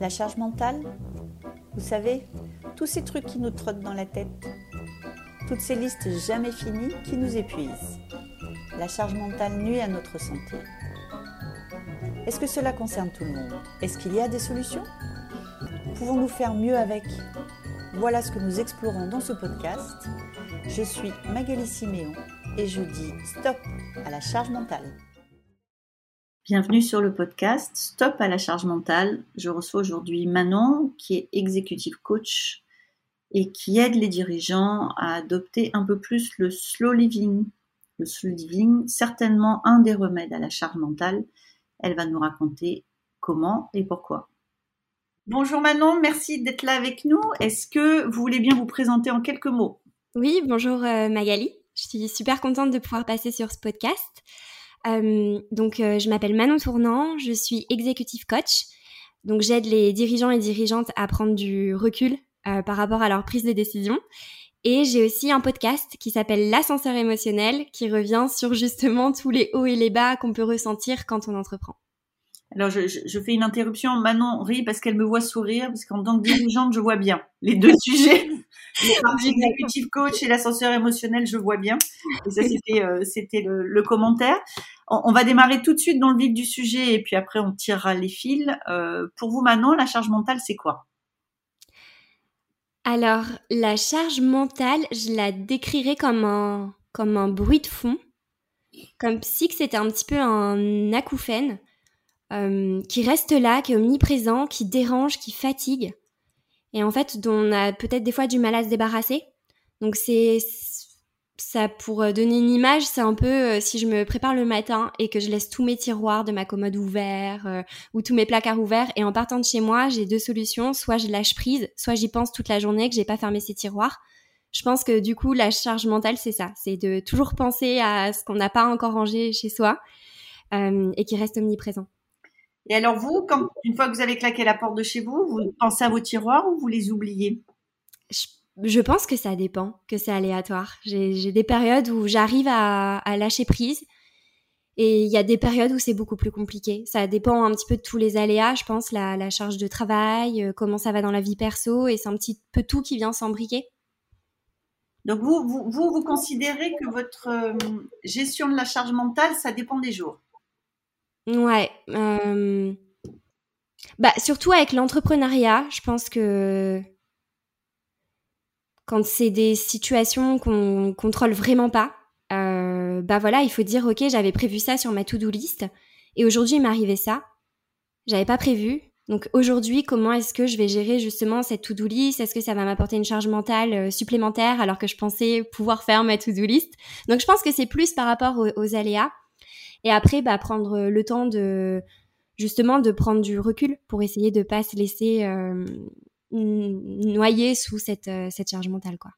La charge mentale Vous savez, tous ces trucs qui nous trottent dans la tête. Toutes ces listes jamais finies qui nous épuisent. La charge mentale nuit à notre santé. Est-ce que cela concerne tout le monde? Est-ce qu'il y a des solutions? Pouvons-nous faire mieux avec? Voilà ce que nous explorons dans ce podcast. Je suis Magali Siméon et je dis stop à la charge mentale. Bienvenue sur le podcast Stop à la charge mentale. Je reçois aujourd'hui Manon qui est executive coach et qui aide les dirigeants à adopter un peu plus le slow living. Le slow living, certainement un des remèdes à la charge mentale. Elle va nous raconter comment et pourquoi. Bonjour Manon, merci d'être là avec nous. Est-ce que vous voulez bien vous présenter en quelques mots? Oui, bonjour euh, Magali. Je suis super contente de pouvoir passer sur ce podcast. Euh, donc, euh, je m'appelle Manon Tournant, je suis executive coach. Donc, j'aide les dirigeants et dirigeantes à prendre du recul euh, par rapport à leur prise de décision. Et j'ai aussi un podcast qui s'appelle L'ascenseur émotionnel, qui revient sur justement tous les hauts et les bas qu'on peut ressentir quand on entreprend. Alors, je, je, fais une interruption. Manon rit parce qu'elle me voit sourire, parce qu'en tant que dirigeante, je vois bien les deux sujets. Le parti exécutif coach et l'ascenseur émotionnel, je vois bien. Et ça, c'était, euh, c'était le, le, commentaire. On, on, va démarrer tout de suite dans le vif du sujet et puis après, on tirera les fils. Euh, pour vous, Manon, la charge mentale, c'est quoi? Alors, la charge mentale, je la décrirais comme un, comme un bruit de fond. Comme si c'était un petit peu un acouphène euh, qui reste là, qui est omniprésent, qui dérange, qui fatigue, et en fait dont on a peut-être des fois du mal à se débarrasser. Donc c'est ça pour euh, donner une image, c'est un peu euh, si je me prépare le matin et que je laisse tous mes tiroirs de ma commode ouverts ou tous mes placards ouverts et en partant de chez moi, j'ai deux solutions, soit je lâche prise, soit j'y pense toute la journée que j'ai pas fermé ces tiroirs. Je pense que du coup la charge mentale c'est ça, c'est de toujours penser à ce qu'on n'a pas encore rangé chez soi et qui reste omniprésent. Et alors vous, quand, une fois que vous avez claqué la porte de chez vous, vous pensez à vos tiroirs ou vous les oubliez? Je, pense que ça dépend, que c'est aléatoire. J'ai des périodes où j'arrive à, lâcher prise et il y a des périodes où c'est beaucoup plus compliqué. Ça dépend un petit peu de tous les aléas, je pense, la, charge de travail, euh, comment ça va dans la vie perso et c'est un petit peu tout qui vient s'embriquer. Donc vous, vous, vous, vous, considérez que votre euh, gestion de la charge mentale, ça dépend des jours? Ouais. Bah, surtout avec l'entrepreneuriat, je pense que quand c'est des situations qu'on contrôle vraiment pas, euh, bah voilà, il faut dire ok, j'avais prévu ça sur ma to-do list et aujourd'hui il m'arrivait ça, j'avais pas prévu. Donc aujourd'hui, comment est-ce que je vais gérer justement cette to-do list? Est-ce que ça va m'apporter une charge mentale euh, supplémentaire alors que je pensais pouvoir faire ma to-do list? Donc je pense que c'est plus par rapport aux aléas. Et après, bah, prendre le temps de justement de prendre du recul pour essayer de pas se laisser euh, noyer sous cette, euh, cette charge mentale, quoi.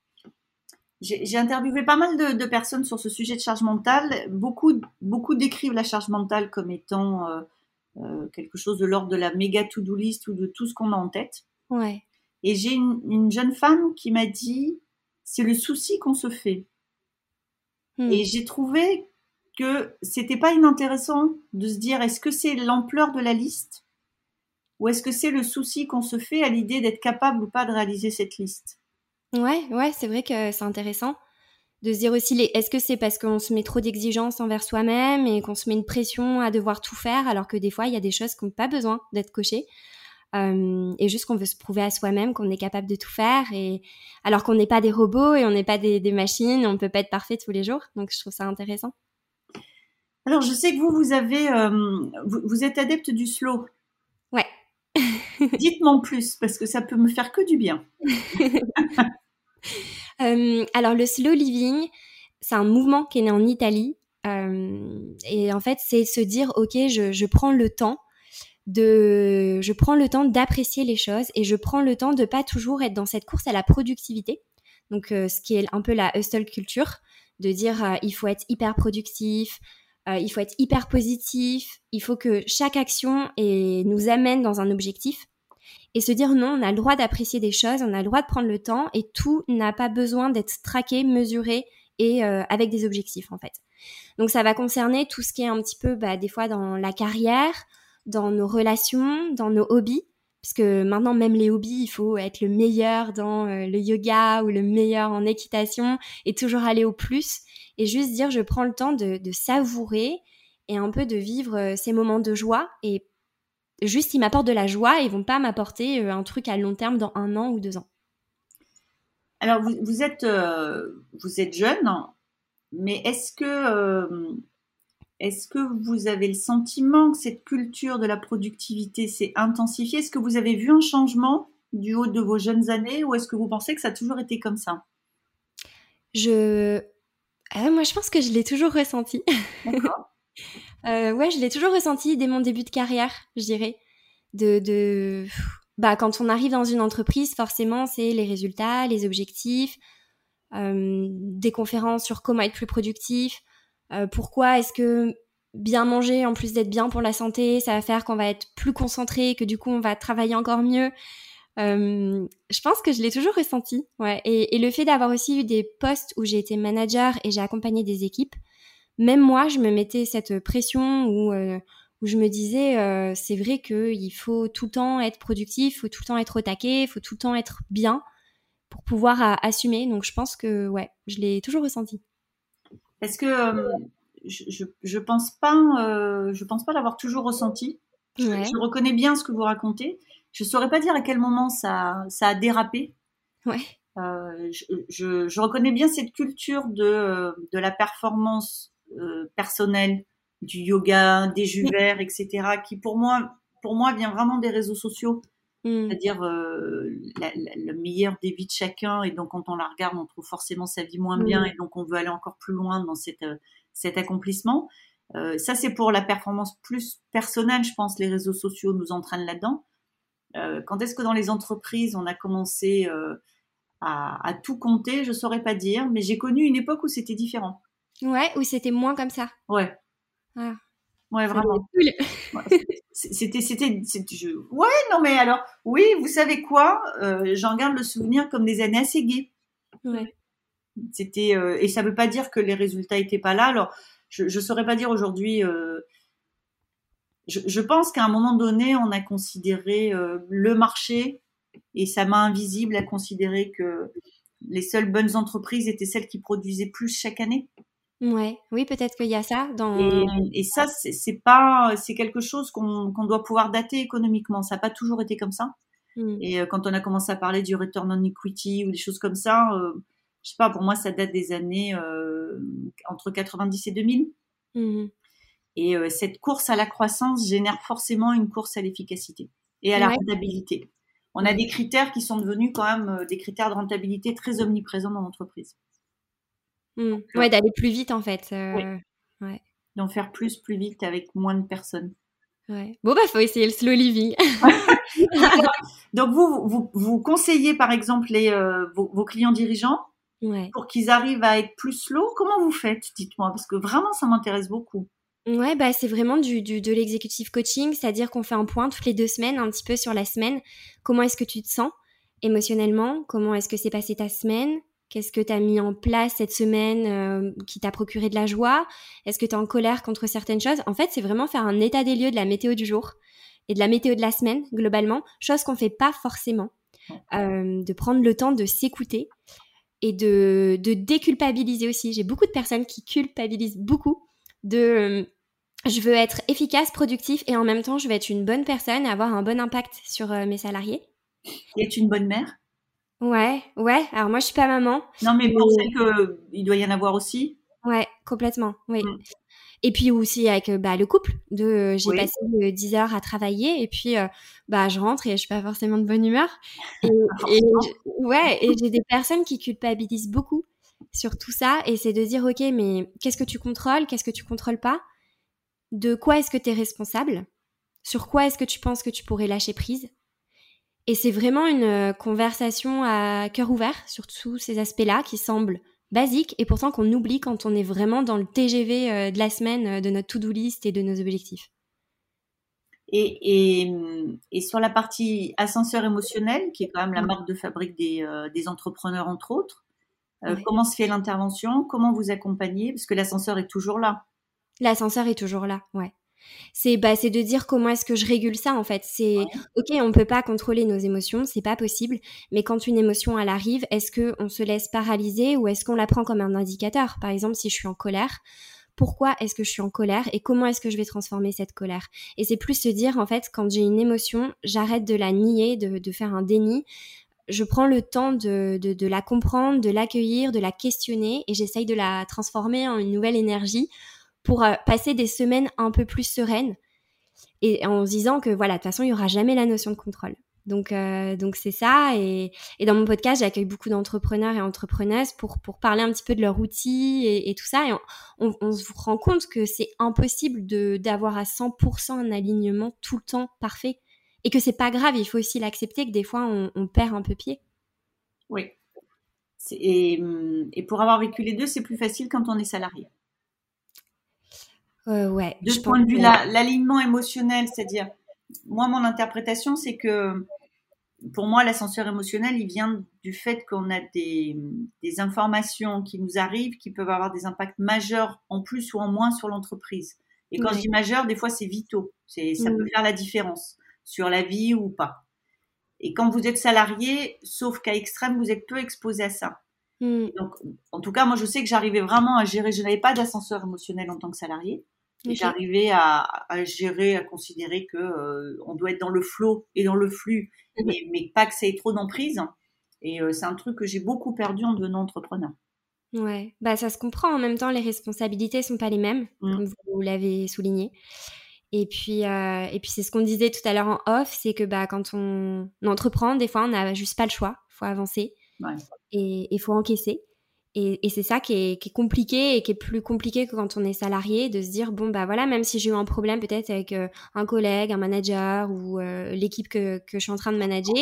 J'ai interviewé pas mal de, de, personnes sur ce sujet de charge mentale. Beaucoup, beaucoup décrivent la charge mentale comme étant euh, euh quelque chose de l'ordre de la méga to-do list ou de tout ce qu'on a en tête. Ouais. Et j'ai une, une, jeune femme qui m'a dit c'est le souci qu'on se fait. Hmm. Et j'ai trouvé que c'était pas inintéressant de se dire est-ce que c'est l'ampleur de la liste ou est-ce que c'est le souci qu'on se fait à l'idée d'être capable ou pas de réaliser cette liste? Ouais, ouais, c'est vrai que c'est intéressant de se dire aussi est-ce que c'est parce qu'on se met trop d'exigences envers soi-même et qu'on se met une pression à devoir tout faire alors que des fois il y a des choses qui n'ont pas besoin d'être cochées euh, et juste qu'on veut se prouver à soi-même qu'on est capable de tout faire et alors qu'on n'est pas des robots et on n'est pas des, des machines on peut pas être parfait tous les jours. Donc je trouve ça intéressant alors, je sais que vous, vous avez, euh, vous, êtes adepte du slow. Ouais. Dites-moi en plus, parce que ça peut me faire que du bien. Euh, alors, le slow living, c'est un mouvement qui est né en Italie. Euh, et en fait, c'est se dire, OK, je, je, prends le temps de, je prends le temps d'apprécier les choses et je prends le temps de pas toujours être dans cette course à la productivité. Donc, ce qui est un peu la hustle culture, de dire, il faut être hyper productif, euh, il faut être hyper positif, il faut que chaque action nous amène dans un objectif et se dire non, on a le droit d'apprécier des choses, on a le droit de prendre le temps et tout n'a pas besoin d'être traqué, mesuré et euh, avec des objectifs en fait. Donc ça va concerner tout ce qui est un petit peu bah, des fois dans la carrière, dans nos relations, dans nos hobbies. Parce que maintenant même les hobbies, il faut être le meilleur dans euh, le yoga ou le meilleur en équitation et toujours aller au plus et juste dire je prends le temps de, savourer et un peu de vivre euh, ces moments de joie et juste ils m'apportent de la joie et ils vont pas m'apporter euh, un truc à long terme dans un an ou deux ans. Alors vous, êtes vous êtes jeune, mais est-ce que est-ce que vous avez le sentiment que cette culture de la productivité s'est intensifiée? Est-ce que vous avez vu un changement du haut de vos jeunes années ou est-ce que vous pensez que ça a toujours été comme ça? Je. Ah, moi, je pense que je l'ai toujours ressenti. D'accord. euh, ouais, je l'ai toujours ressenti dès mon début de carrière, je dirais. De, de... Bah, quand on arrive dans une entreprise, forcément, c'est les résultats, les objectifs, euh, des conférences sur comment être plus productif, euh, pourquoi est-ce que bien manger, en plus d'être bien pour la santé, ça va faire qu'on va être plus concentré, que du coup on va travailler encore mieux? Euh, je pense que je l'ai toujours ressenti. Ouais. Et, le fait d'avoir aussi eu des postes où j'ai été manager et j'ai accompagné des équipes, même moi, je me mettais cette pression où, euh, où je me disais, c'est vrai qu'il faut tout le temps être productif, il faut tout le temps être au taquet, il faut tout le temps être bien pour pouvoir assumer. Donc je pense que ouais, je l'ai toujours ressenti. Est-ce que euh, je, je, pense pas, euh, je pense pas l'avoir toujours ressenti. Je, reconnais bien ce que vous racontez. Je saurais pas dire à quel moment ça, ça a dérapé. Ouais. Euh, je, je, reconnais bien cette culture de, de la performance personnelle, du yoga, des jus verts, etc., qui pour moi, pour moi vient vraiment des réseaux sociaux. Mmh. C'est-à-dire euh, le meilleur des vies de chacun. Et donc, quand on la regarde, on trouve forcément sa vie moins bien. Mmh. Et donc, on veut aller encore plus loin dans cette, euh, cet accomplissement. Euh, ça, c'est pour la performance plus personnelle, je pense. Les réseaux sociaux nous entraînent là-dedans. Quand est-ce que dans les entreprises, on a commencé à, à, tout compter? Je ne saurais pas dire. Mais j'ai connu une époque où c'était différent. Ouais, où c'était moins comme ça. Ouais. Ah. Ouais, vraiment. C'était, c'était, je... ouais, non, mais alors, oui, vous savez quoi euh, J'en garde le souvenir comme des années assez gaies. Ouais. C'était, euh, et ça veut pas dire que les résultats étaient pas là. Alors, je, je saurais pas dire aujourd'hui. Euh, je, je, pense qu'à un moment donné, on a considéré le marché et sa main invisible a considéré que les seules bonnes entreprises étaient celles qui produisaient plus chaque année. Ouais, oui, peut-être qu'il y a ça dans. Et, ça, c'est pas, c'est quelque chose qu'on doit pouvoir dater économiquement. Ça n'a pas toujours été comme ça. Mmh. Et euh, quand on a commencé à parler du return on equity ou des choses comme ça, euh, je sais pas, pour moi, ça date des années euh, entre 90 et 2000. Mmh. Et euh, cette course à la croissance génère forcément une course à l'efficacité et à la rentabilité. On a des critères qui sont devenus quand même des critères de rentabilité très omniprésents dans l'entreprise. Mmh. Ouais, d'aller plus vite en fait. Euh, ouais. D'en faire plus, plus vite avec moins de personnes. Ouais. Bon, bah, faut essayer le slow living. Donc, vous, vous, vous, conseillez par exemple les, euh, vos, clients dirigeants pour qu'ils arrivent à être plus slow? Comment vous faites Dites-moi, parce que vraiment, ça m'intéresse beaucoup. Ouais, bah, c'est vraiment du, du de l'executive coaching, c'est-à-dire qu'on fait un point toutes les deux semaines, un petit peu sur la semaine. Comment est-ce que tu te sens émotionnellement? Comment est-ce que s'est passée ta semaine? Qu'est-ce que tu as mis en place cette semaine euh, qui t'a procuré de la joie? Est-ce que tu es en colère contre certaines choses? En fait, c'est vraiment faire un état des lieux de la météo du jour et de la météo de la semaine, globalement, chose qu'on fait pas forcément. Euh, de prendre le temps de s'écouter et de, de déculpabiliser aussi. J'ai beaucoup de personnes qui culpabilisent beaucoup de euh, je veux être efficace, productif et en même temps je veux être une bonne personne et avoir un bon impact sur mes salariés. Et être une bonne mère? Ouais, ouais. Alors moi, je suis pas maman. Non, mais, pour pensez qu'il doit y en avoir aussi Ouais, complètement, oui. Mm. Et puis aussi avec euh, bah, le couple, de euh, j'ai passé 10 euh, heures à travailler et puis bah je rentre et je suis pas forcément de bonne humeur. Et, ouais, et j'ai des personnes qui culpabilisent beaucoup sur tout ça et c'est de dire ok mais qu'est-ce que tu contrôles, qu'est-ce que tu contrôles pas, de quoi est-ce que tu es responsable, sur quoi est-ce que tu penses que tu pourrais lâcher prise? Et c'est vraiment une euh, conversation à cœur ouvert sur tous ces aspects-là qui semblent basiques et pourtant qu'on oublie quand on est vraiment dans le TGV euh, de la semaine euh, de notre to-do list et de nos objectifs. Et, et, et, sur la partie ascenseur émotionnel, qui est quand même la marque de fabrique des, des entrepreneurs entre autres, comment se fait l'intervention? Comment vous accompagnez? Parce que l'ascenseur est toujours là. L'ascenseur est toujours là, ouais. C'est bah, c'est de dire comment est-ce que je régule ça en fait. C'est ok, on peut pas contrôler nos émotions, c'est pas possible. Mais quand une émotion elle arrive, est-ce que on se laisse paralyser ou est-ce qu'on la prend comme un indicateur? Par exemple, si je suis en colère, pourquoi est-ce que je suis en colère et comment est-ce que je vais transformer cette colère? Et c'est plus se dire en fait, quand j'ai une émotion, j'arrête de la nier, de, de faire un déni je prends le temps de, de, de la comprendre, de l'accueillir, de la questionner et j'essaye de la transformer en une nouvelle énergie pour euh, passer des semaines un peu plus sereines et en se disant que voilà, de toute façon, il y aura jamais la notion de contrôle. Donc, euh, donc c'est ça. Et, dans mon podcast, j'accueille beaucoup d'entrepreneurs et entrepreneuses pour, pour parler un petit peu de leurs outils et, tout ça. Et on, se rend compte que c'est impossible d'avoir à 100% un alignement tout le temps parfait. Et que c'est pas grave, il faut aussi l'accepter que des fois, on, on, perd un peu pied. Oui. Et, et pour avoir vécu les deux, c'est plus facile quand on est salarié. Euh, ouais. De ce point de vue-là, l'alignement émotionnel, c'est-à-dire, moi, mon interprétation, c'est que pour moi, l'ascenseur émotionnel, il vient du fait qu'on a des, des, informations qui nous arrivent qui peuvent avoir des impacts majeurs en plus ou en moins sur l'entreprise. Et quand je dis majeur, des fois, c'est vitaux. C'est, ça peut faire la différence sur la vie ou pas. Et quand vous êtes salarié, sauf cas extrême, vous êtes peu exposé à ça. Mm. Donc, en tout cas, moi, je sais que j'arrivais vraiment à gérer. Je n'avais pas d'ascenseur émotionnel en tant que salarié. J'arrivais à, à, gérer, à considérer que euh, on doit être dans le flot et dans le flux, mhm. mais, mais, pas que ça ait trop d'emprise. Et euh, c'est un truc que j'ai beaucoup perdu en devenant entrepreneur. Ouais, bah ça se comprend. En même temps, les responsabilités sont pas les mêmes, mmh. comme vous l'avez souligné. Et puis, euh, et puis c'est ce qu'on disait tout à l'heure en off, c'est que bah quand on, entreprend, des fois on n'a juste pas le choix, faut avancer ouais. et il faut encaisser. Et, et c'est ça qui est, qui est, compliqué et qui est plus compliqué que quand on est salarié, de se dire bon bah voilà, même si j'ai eu un problème peut-être avec euh, un collègue, un manager ou euh, l'équipe que, que, je suis en train de manager,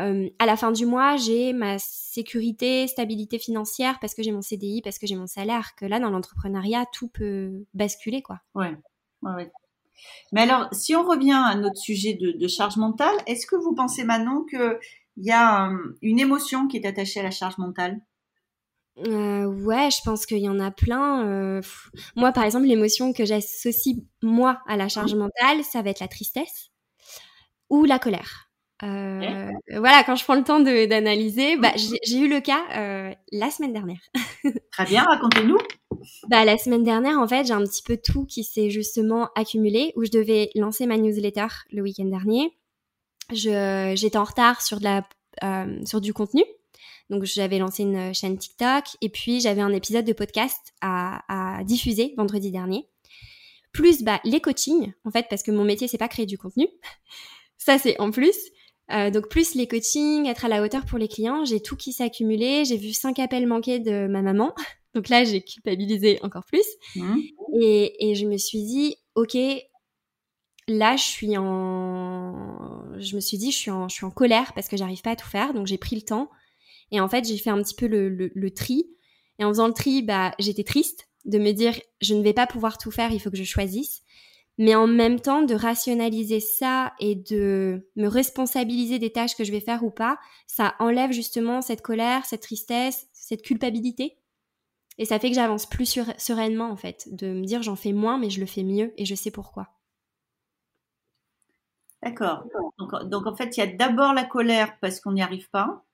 euh, à la fin du mois j'ai ma sécurité, stabilité financière parce que j'ai mon CDI, parce que j'ai mon salaire. Que là dans l'entrepreneuriat tout peut basculer quoi. Ouais, ouais, ouais. Mais alors, si on revient à notre sujet de, de charge mentale, est-ce que vous pensez Manon qu'il y a une émotion qui est attachée à la charge mentale euh, ouais, je pense qu'il y en a plein. Euh, moi, par exemple, l'émotion que j'associe moi à la charge mentale, ça va être la tristesse ou la colère. Euh, voilà, quand je prends le temps d'analyser, bah, j'ai eu le cas euh, la semaine dernière. Très bien, racontez-nous. Bah, la semaine dernière, en fait, j'ai un petit peu tout qui s'est justement accumulé, où je devais lancer ma newsletter le week-end dernier. J'étais en retard sur, de la, euh, sur du contenu, donc j'avais lancé une chaîne TikTok et puis j'avais un épisode de podcast à, à diffuser vendredi dernier. Plus bah, les coachings, en fait, parce que mon métier, c'est pas créer du contenu. Ça, c'est en plus. Euh, donc plus les coachings, être à la hauteur pour les clients, j'ai tout qui s'est accumulé. J'ai vu cinq appels manqués de ma maman. Donc là, j'ai culpabilisé encore plus. Mmh. Et, et je me suis dit, ok, là, je suis en, je me suis dit, je suis en, colère parce que j'arrive pas à tout faire. Donc j'ai pris le temps et en fait, j'ai fait un petit peu le, le, tri. Et en faisant le tri, bah, j'étais triste de me dire, je ne vais pas pouvoir tout faire, il faut que je choisisse. Mais en même temps, de rationaliser ça et de me responsabiliser des tâches que je vais faire ou pas, ça enlève justement cette colère, cette tristesse, cette culpabilité. Et ça fait que j'avance plus sereinement, en fait, de me dire j'en fais moins, mais je le fais mieux et je sais pourquoi. D'accord. Donc, donc, en fait, il y a d'abord la colère parce qu'on n'y arrive pas.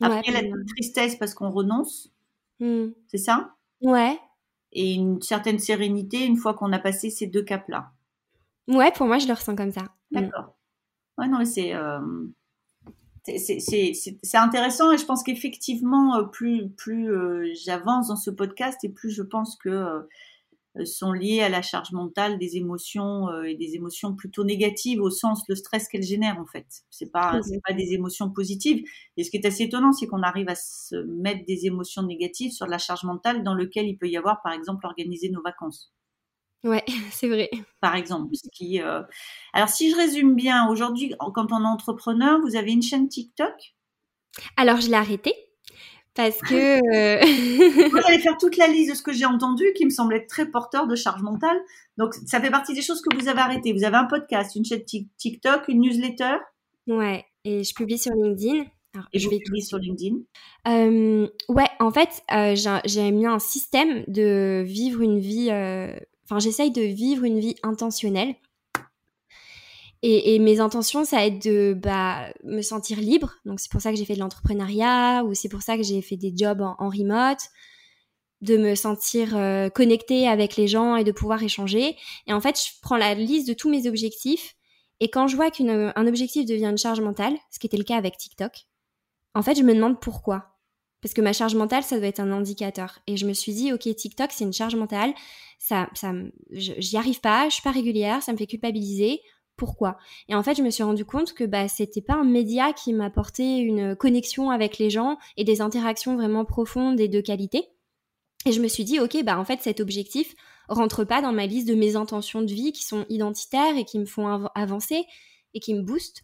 Après, la tristesse parce qu'on renonce. Hmm. C'est ça? Ouais. Et une certaine sérénité une fois qu'on a passé ces deux caps-là. Ouais, pour moi, je le ressens comme ça. Hmm. D'accord. Ouais, non, mais c'est. Euh, c'est intéressant et je pense qu'effectivement, euh, plus, plus euh, j'avance dans ce podcast et plus je pense que sont liées à la charge mentale des émotions euh, et des émotions plutôt négatives au sens le stress qu'elles génèrent en fait. C'est pas c'est pas des émotions positives. Et ce qui est assez étonnant, c'est qu'on arrive à se mettre des émotions négatives sur la charge mentale dans lequel il peut y avoir par exemple organiser nos vacances. Ouais, c'est vrai. Par exemple, ce qui. Euh... Alors si je résume bien, aujourd'hui, quand on est entrepreneur, vous avez une chaîne TikTok? Alors je l'ai arrêtée parce que. Euh... Vous allez faire toute la liste de ce que j'ai entendu qui me semblait très porteur de charge mentale. Donc, ça fait partie des choses que vous avez arrêtées. Vous avez un podcast, une chaîne TikTok, une newsletter. Ouais, et je publie sur LinkedIn. et je vais publier sur LinkedIn. Euh, ouais, en fait, euh, j'ai mis un système de vivre une vie. Euh, enfin, j'essaye de vivre une vie intentionnelle. Et, mes intentions, ça va être de bah, me sentir libre. Donc, c'est pour ça que j'ai fait de l'entrepreneuriat ou c'est pour ça que j'ai fait des jobs en, remote, de me sentir euh, connectée avec les gens et de pouvoir échanger. Et en fait, je prends la liste de tous mes objectifs. Et quand je vois qu'un objectif devient une charge mentale, ce qui était le cas avec TikTok, en fait, je me demande pourquoi. Parce que ma charge mentale, ça doit être un indicateur. Et je me suis dit, ok, TikTok, c'est une charge mentale. Ça, ça, j'y arrive pas, je suis pas régulière, ça me fait culpabiliser pourquoi. Et en fait, je me suis rendu compte que bah c'était pas un média qui m'apportait une connexion avec les gens et des interactions vraiment profondes et de qualité. Et je me suis dit OK, bah en fait cet objectif rentre pas dans ma liste de mes intentions de vie qui sont identitaires et qui me font avancer et qui me boostent.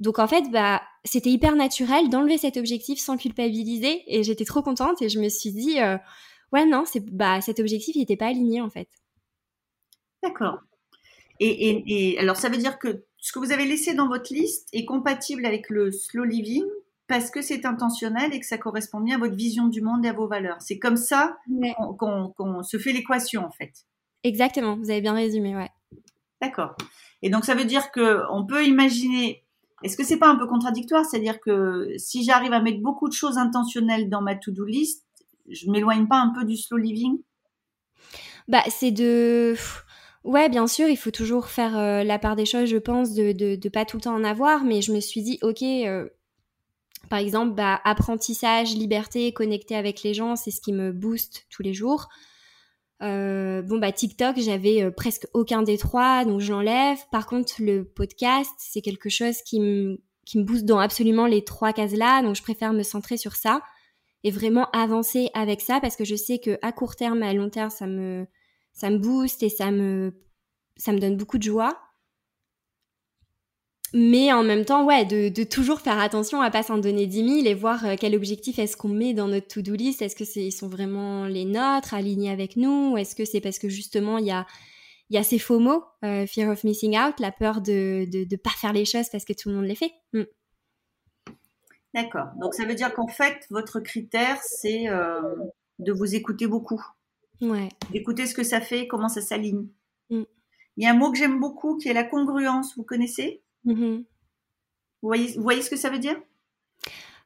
Donc en fait, bah c'était hyper naturel d'enlever cet objectif sans culpabiliser et j'étais trop contente et je me suis dit euh, ouais non, bah cet objectif il était pas aligné en fait. D'accord. Et, alors, ça veut dire que ce que vous avez laissé dans votre liste est compatible avec le slow living parce que c'est intentionnel et que ça correspond bien à votre vision du monde et à vos valeurs. C'est comme ça qu'on se fait l'équation, en fait. Exactement, vous avez bien résumé, ouais. D'accord. Et donc, ça veut dire qu'on peut imaginer. Est-ce que c'est pas un peu contradictoire? C'est-à-dire que si j'arrive à mettre beaucoup de choses intentionnelles dans ma to-do list, je m'éloigne pas un peu du slow living? Bah, c'est de. Ouais, bien sûr, il faut toujours faire euh, la part des choses, je pense, de, de, pas tout le temps en avoir, mais je me suis dit, ok, euh, par exemple, bah, apprentissage, liberté, connecter avec les gens, c'est ce qui me booste tous les jours. Euh, bon, bah, TikTok, j'avais presque aucun des trois, donc je l'enlève. Par contre, le podcast, c'est quelque chose qui me, qui me booste dans absolument les trois cases-là, donc je préfère me centrer sur ça et vraiment avancer avec ça parce que je sais que à court terme, à long terme, ça me, ça me booste et ça me, ça me donne beaucoup de joie. Mais en même temps, ouais, de, toujours faire attention à pas s'en donner 10 000 et voir euh, quel objectif est-ce qu'on met dans notre to-do list. Est-ce que c'est, sont vraiment les nôtres, alignés avec nous Est-ce que c'est parce que justement, il y a, y a ces faux mots, euh, fear of missing out, la peur de ne pas faire les choses parce que tout le monde les fait. Hmm. D'accord. Donc ça veut dire qu'en fait, votre critère, c'est euh, de vous écouter beaucoup. Ouais. D'écouter ce que ça fait, comment ça s'aligne. Mm. Il y a un mot que j'aime beaucoup qui est la congruence. Vous connaissez? Mm-hmm. vous, voyez, vous voyez ce que ça veut dire?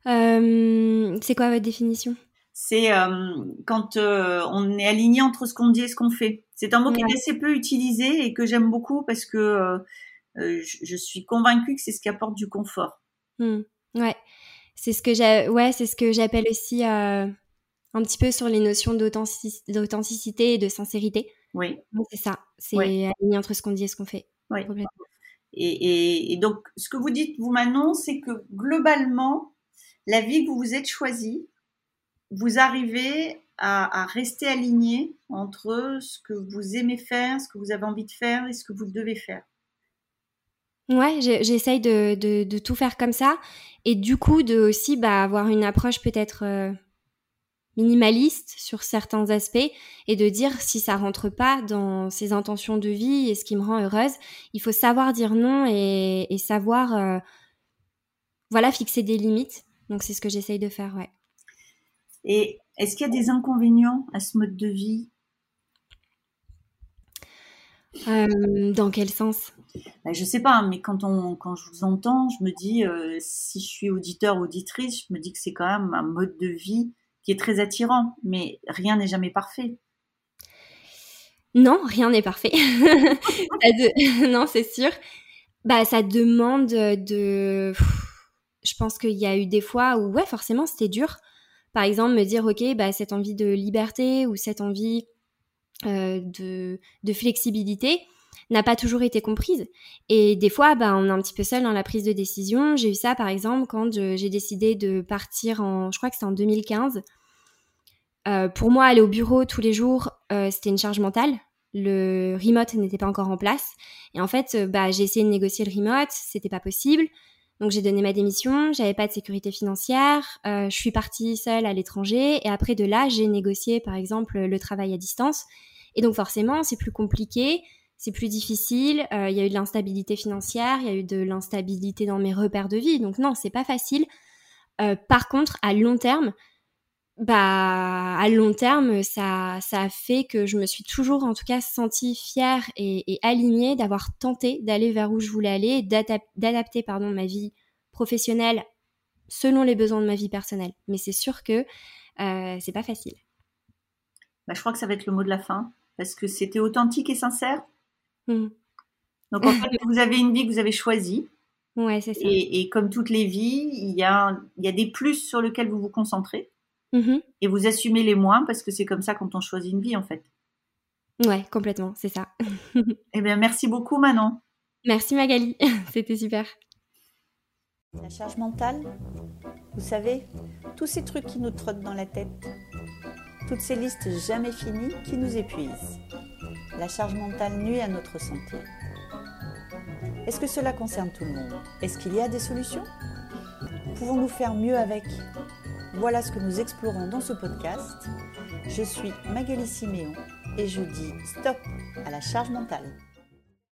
Euh, C'est quoi votre définition? C'est euh, quand euh, on est aligné entre ce qu'on dit et ce qu'on fait. C'est un mot qui est assez peu utilisé et que j'aime beaucoup parce que je, suis convaincue que c'est ce qui apporte du confort. Mm. Ouais, c'est ce que j'ai. Ouais, c'est ce que j'appelle aussi un petit peu sur les notions d'authenticité et de sincérité. Oui. C'est ça. C'est aligné entre ce qu'on dit et ce qu'on fait. Oui. Et, donc, ce que vous dites, vous, Manon, c'est que globalement, la vie que vous vous êtes choisie, vous arrivez à, rester aligné entre ce que vous aimez faire, ce que vous avez envie de faire et ce que vous devez faire. Ouais, j'essaye de, tout faire comme ça. Et du coup, de aussi bah, avoir une approche peut-être euh, minimaliste sur certains aspects et de dire si ça rentre pas dans ses intentions de vie et ce qui me rend heureuse, il faut savoir dire non et, savoir euh, voilà fixer des limites. Donc c'est ce que j'essaye de faire, ouais. Et est-ce qu'il y a des inconvénients à ce mode de vie? Euh, Dans quel sens? Ben, Je sais pas, mais quand on quand je vous entends, je me dis euh, si je suis auditeur auditrice, je me dis que c'est quand même un mode de vie qui est très attirant, mais rien n'est jamais parfait. Non, rien n'est parfait. non, c'est sûr. Bah, ça demande de. Je pense qu'il y a eu des fois où, ouais, forcément, c'était dur. Par exemple, me dire, ok, bah, cette envie de liberté ou cette envie euh, de, de flexibilité n'a pas toujours été comprise. Et des fois, bah, on est un petit peu seul dans la prise de décision. J'ai eu ça, par exemple, quand j'ai décidé de partir en, je crois que c'est en 2015, euh, pour moi, aller au bureau tous les jours, euh, c'était une charge mentale. Le remote n'était pas encore en place. Et en fait, euh, bah, j'ai essayé de négocier le remote, c'était pas possible. Donc j'ai donné ma démission, j'avais pas de sécurité financière, je suis partie seule à l'étranger et après de là, j'ai négocié par exemple le travail à distance. Et donc forcément, c'est plus compliqué, c'est plus difficile, il y a eu de l'instabilité financière, il y a eu de l'instabilité dans mes repères de vie. Donc non, c'est pas facile. par contre, à long terme, bah, à long terme, ça, ça a fait que je me suis toujours, en tout cas, sentie fière et, et alignée d'avoir tenté d'aller vers où je voulais aller, d'adapter, pardon, ma vie professionnelle selon les besoins de ma vie personnelle. Mais c'est sûr que euh, c'est pas facile. Bah, je crois que ça va être le mot de la fin parce que c'était authentique et sincère. Mmh. Donc en fait, vous avez une vie que vous avez choisie. Ouais, c'est ça. Et, comme toutes les vies, il y a, il y a des plus sur lesquels vous vous concentrez. Mmh et vous assumez les moins parce que c'est comme ça quand on choisit une vie en fait. Ouais, complètement, c'est ça. eh bien, merci beaucoup Manon. Merci Magali, c'était super. La charge mentale, vous savez, tous ces trucs qui nous trottent dans la tête, toutes ces listes jamais finies qui nous épuisent. La charge mentale nuit à notre santé. Est-ce que cela concerne tout le monde? Est-ce qu'il y a des solutions? Pouvons-nous faire mieux avec? Voilà ce que nous explorons dans ce podcast. Je suis Magali Siméon et je dis stop à la charge mentale.